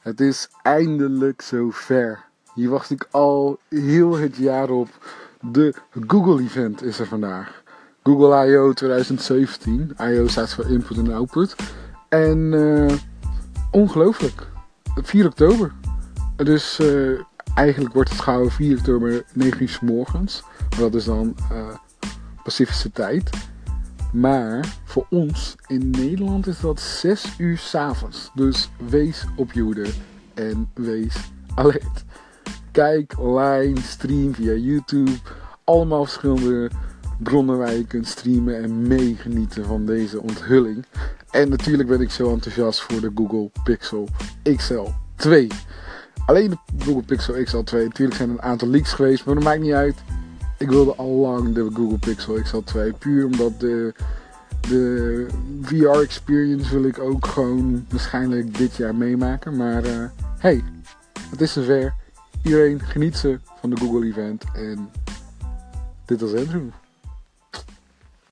Het is eindelijk zover. Hier wacht ik al heel het jaar op. De Google Event is er vandaag. Google I.O. 2017. I.O. staat voor Input en Output. En uh, ongelooflijk. 4 oktober. Dus uh, eigenlijk wordt het gehouden 4 oktober 9 uur s morgens. Maar dat is dan uh, Pacifische tijd. Maar voor ons in Nederland is dat 6 uur s'avonds. Dus wees op hoede en wees alert. Kijk online, stream via YouTube. Allemaal verschillende bronnen waar je kunt streamen en meegenieten van deze onthulling. En natuurlijk ben ik zo enthousiast voor de Google Pixel XL 2. Alleen de Google Pixel XL 2. Natuurlijk zijn er een aantal leaks geweest, maar dat maakt niet uit. Ik wilde al lang de Google Pixel XL 2. Puur omdat de, de VR experience wil ik ook gewoon waarschijnlijk dit jaar meemaken. Maar uh, hey, het is zover. Iedereen geniet ze van de Google event. En dit was Andrew.